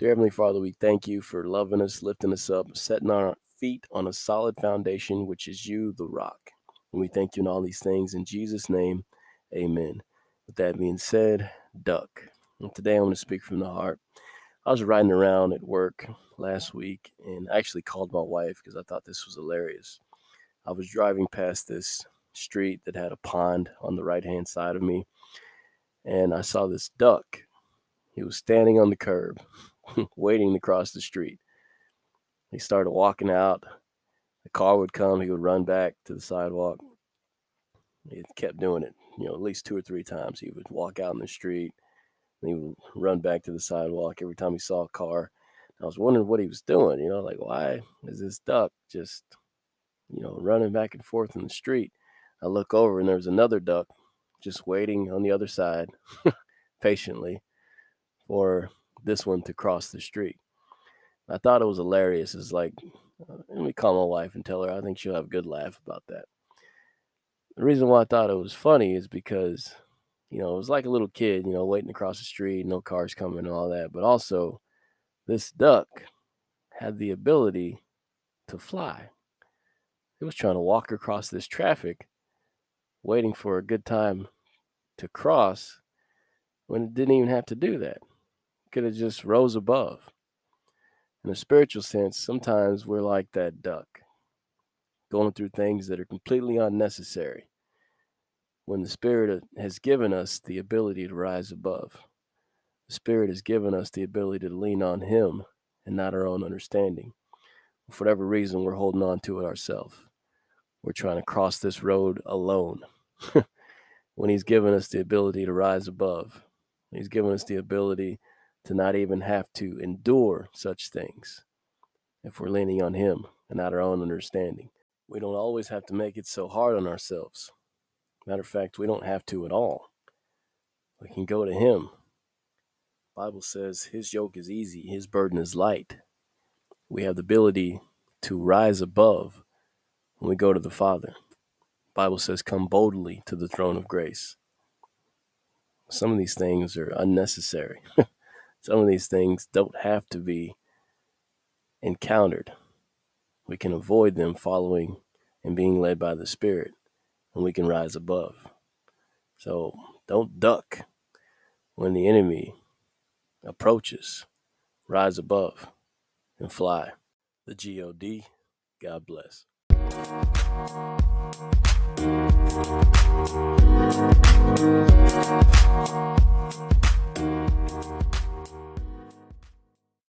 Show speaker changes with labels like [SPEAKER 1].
[SPEAKER 1] Dear Heavenly Father, we thank you for loving us, lifting us up, setting our feet on a solid foundation, which is you, the rock. And we thank you in all these things. In Jesus' name, amen. With that being said, duck. And today I'm going to speak from the heart. I was riding around at work last week and I actually called my wife because I thought this was hilarious. I was driving past this street that had a pond on the right hand side of me, and I saw this duck. He was standing on the curb waiting to cross the street. He started walking out. The car would come. He would run back to the sidewalk. He kept doing it, you know, at least two or three times. He would walk out in the street. and he would run back to the sidewalk every time he saw a car. I was wondering what he was doing, you know, like why is this duck just, you know, running back and forth in the street? I look over and there's another duck just waiting on the other side patiently for this one to cross the street. I thought it was hilarious. It's like, uh, let me call my wife and tell her I think she'll have a good laugh about that. The reason why I thought it was funny is because, you know, it was like a little kid, you know, waiting across the street, no cars coming and all that. But also, this duck had the ability to fly. It was trying to walk across this traffic, waiting for a good time to cross when it didn't even have to do that could have just rose above. In a spiritual sense, sometimes we're like that duck, going through things that are completely unnecessary when the Spirit has given us the ability to rise above. The Spirit has given us the ability to lean on Him and not our own understanding. For whatever reason, we're holding on to it ourselves. We're trying to cross this road alone when He's given us the ability to rise above. He's given us the ability to not even have to endure such things if we're leaning on Him and not our own understanding. We don't always have to make it so hard on ourselves. Matter of fact, we don't have to at all. We can go to Him. Bible says His yoke is easy, His burden is light. We have the ability to rise above when we go to the Father. Bible says, "Come boldly to the throne of grace." Some of these things are unnecessary. some of these things don't have to be encountered. We can avoid them following and being led by the Spirit, and we can rise above. So don't duck when the enemy approaches. Rise above and fly. The GOD. God bless.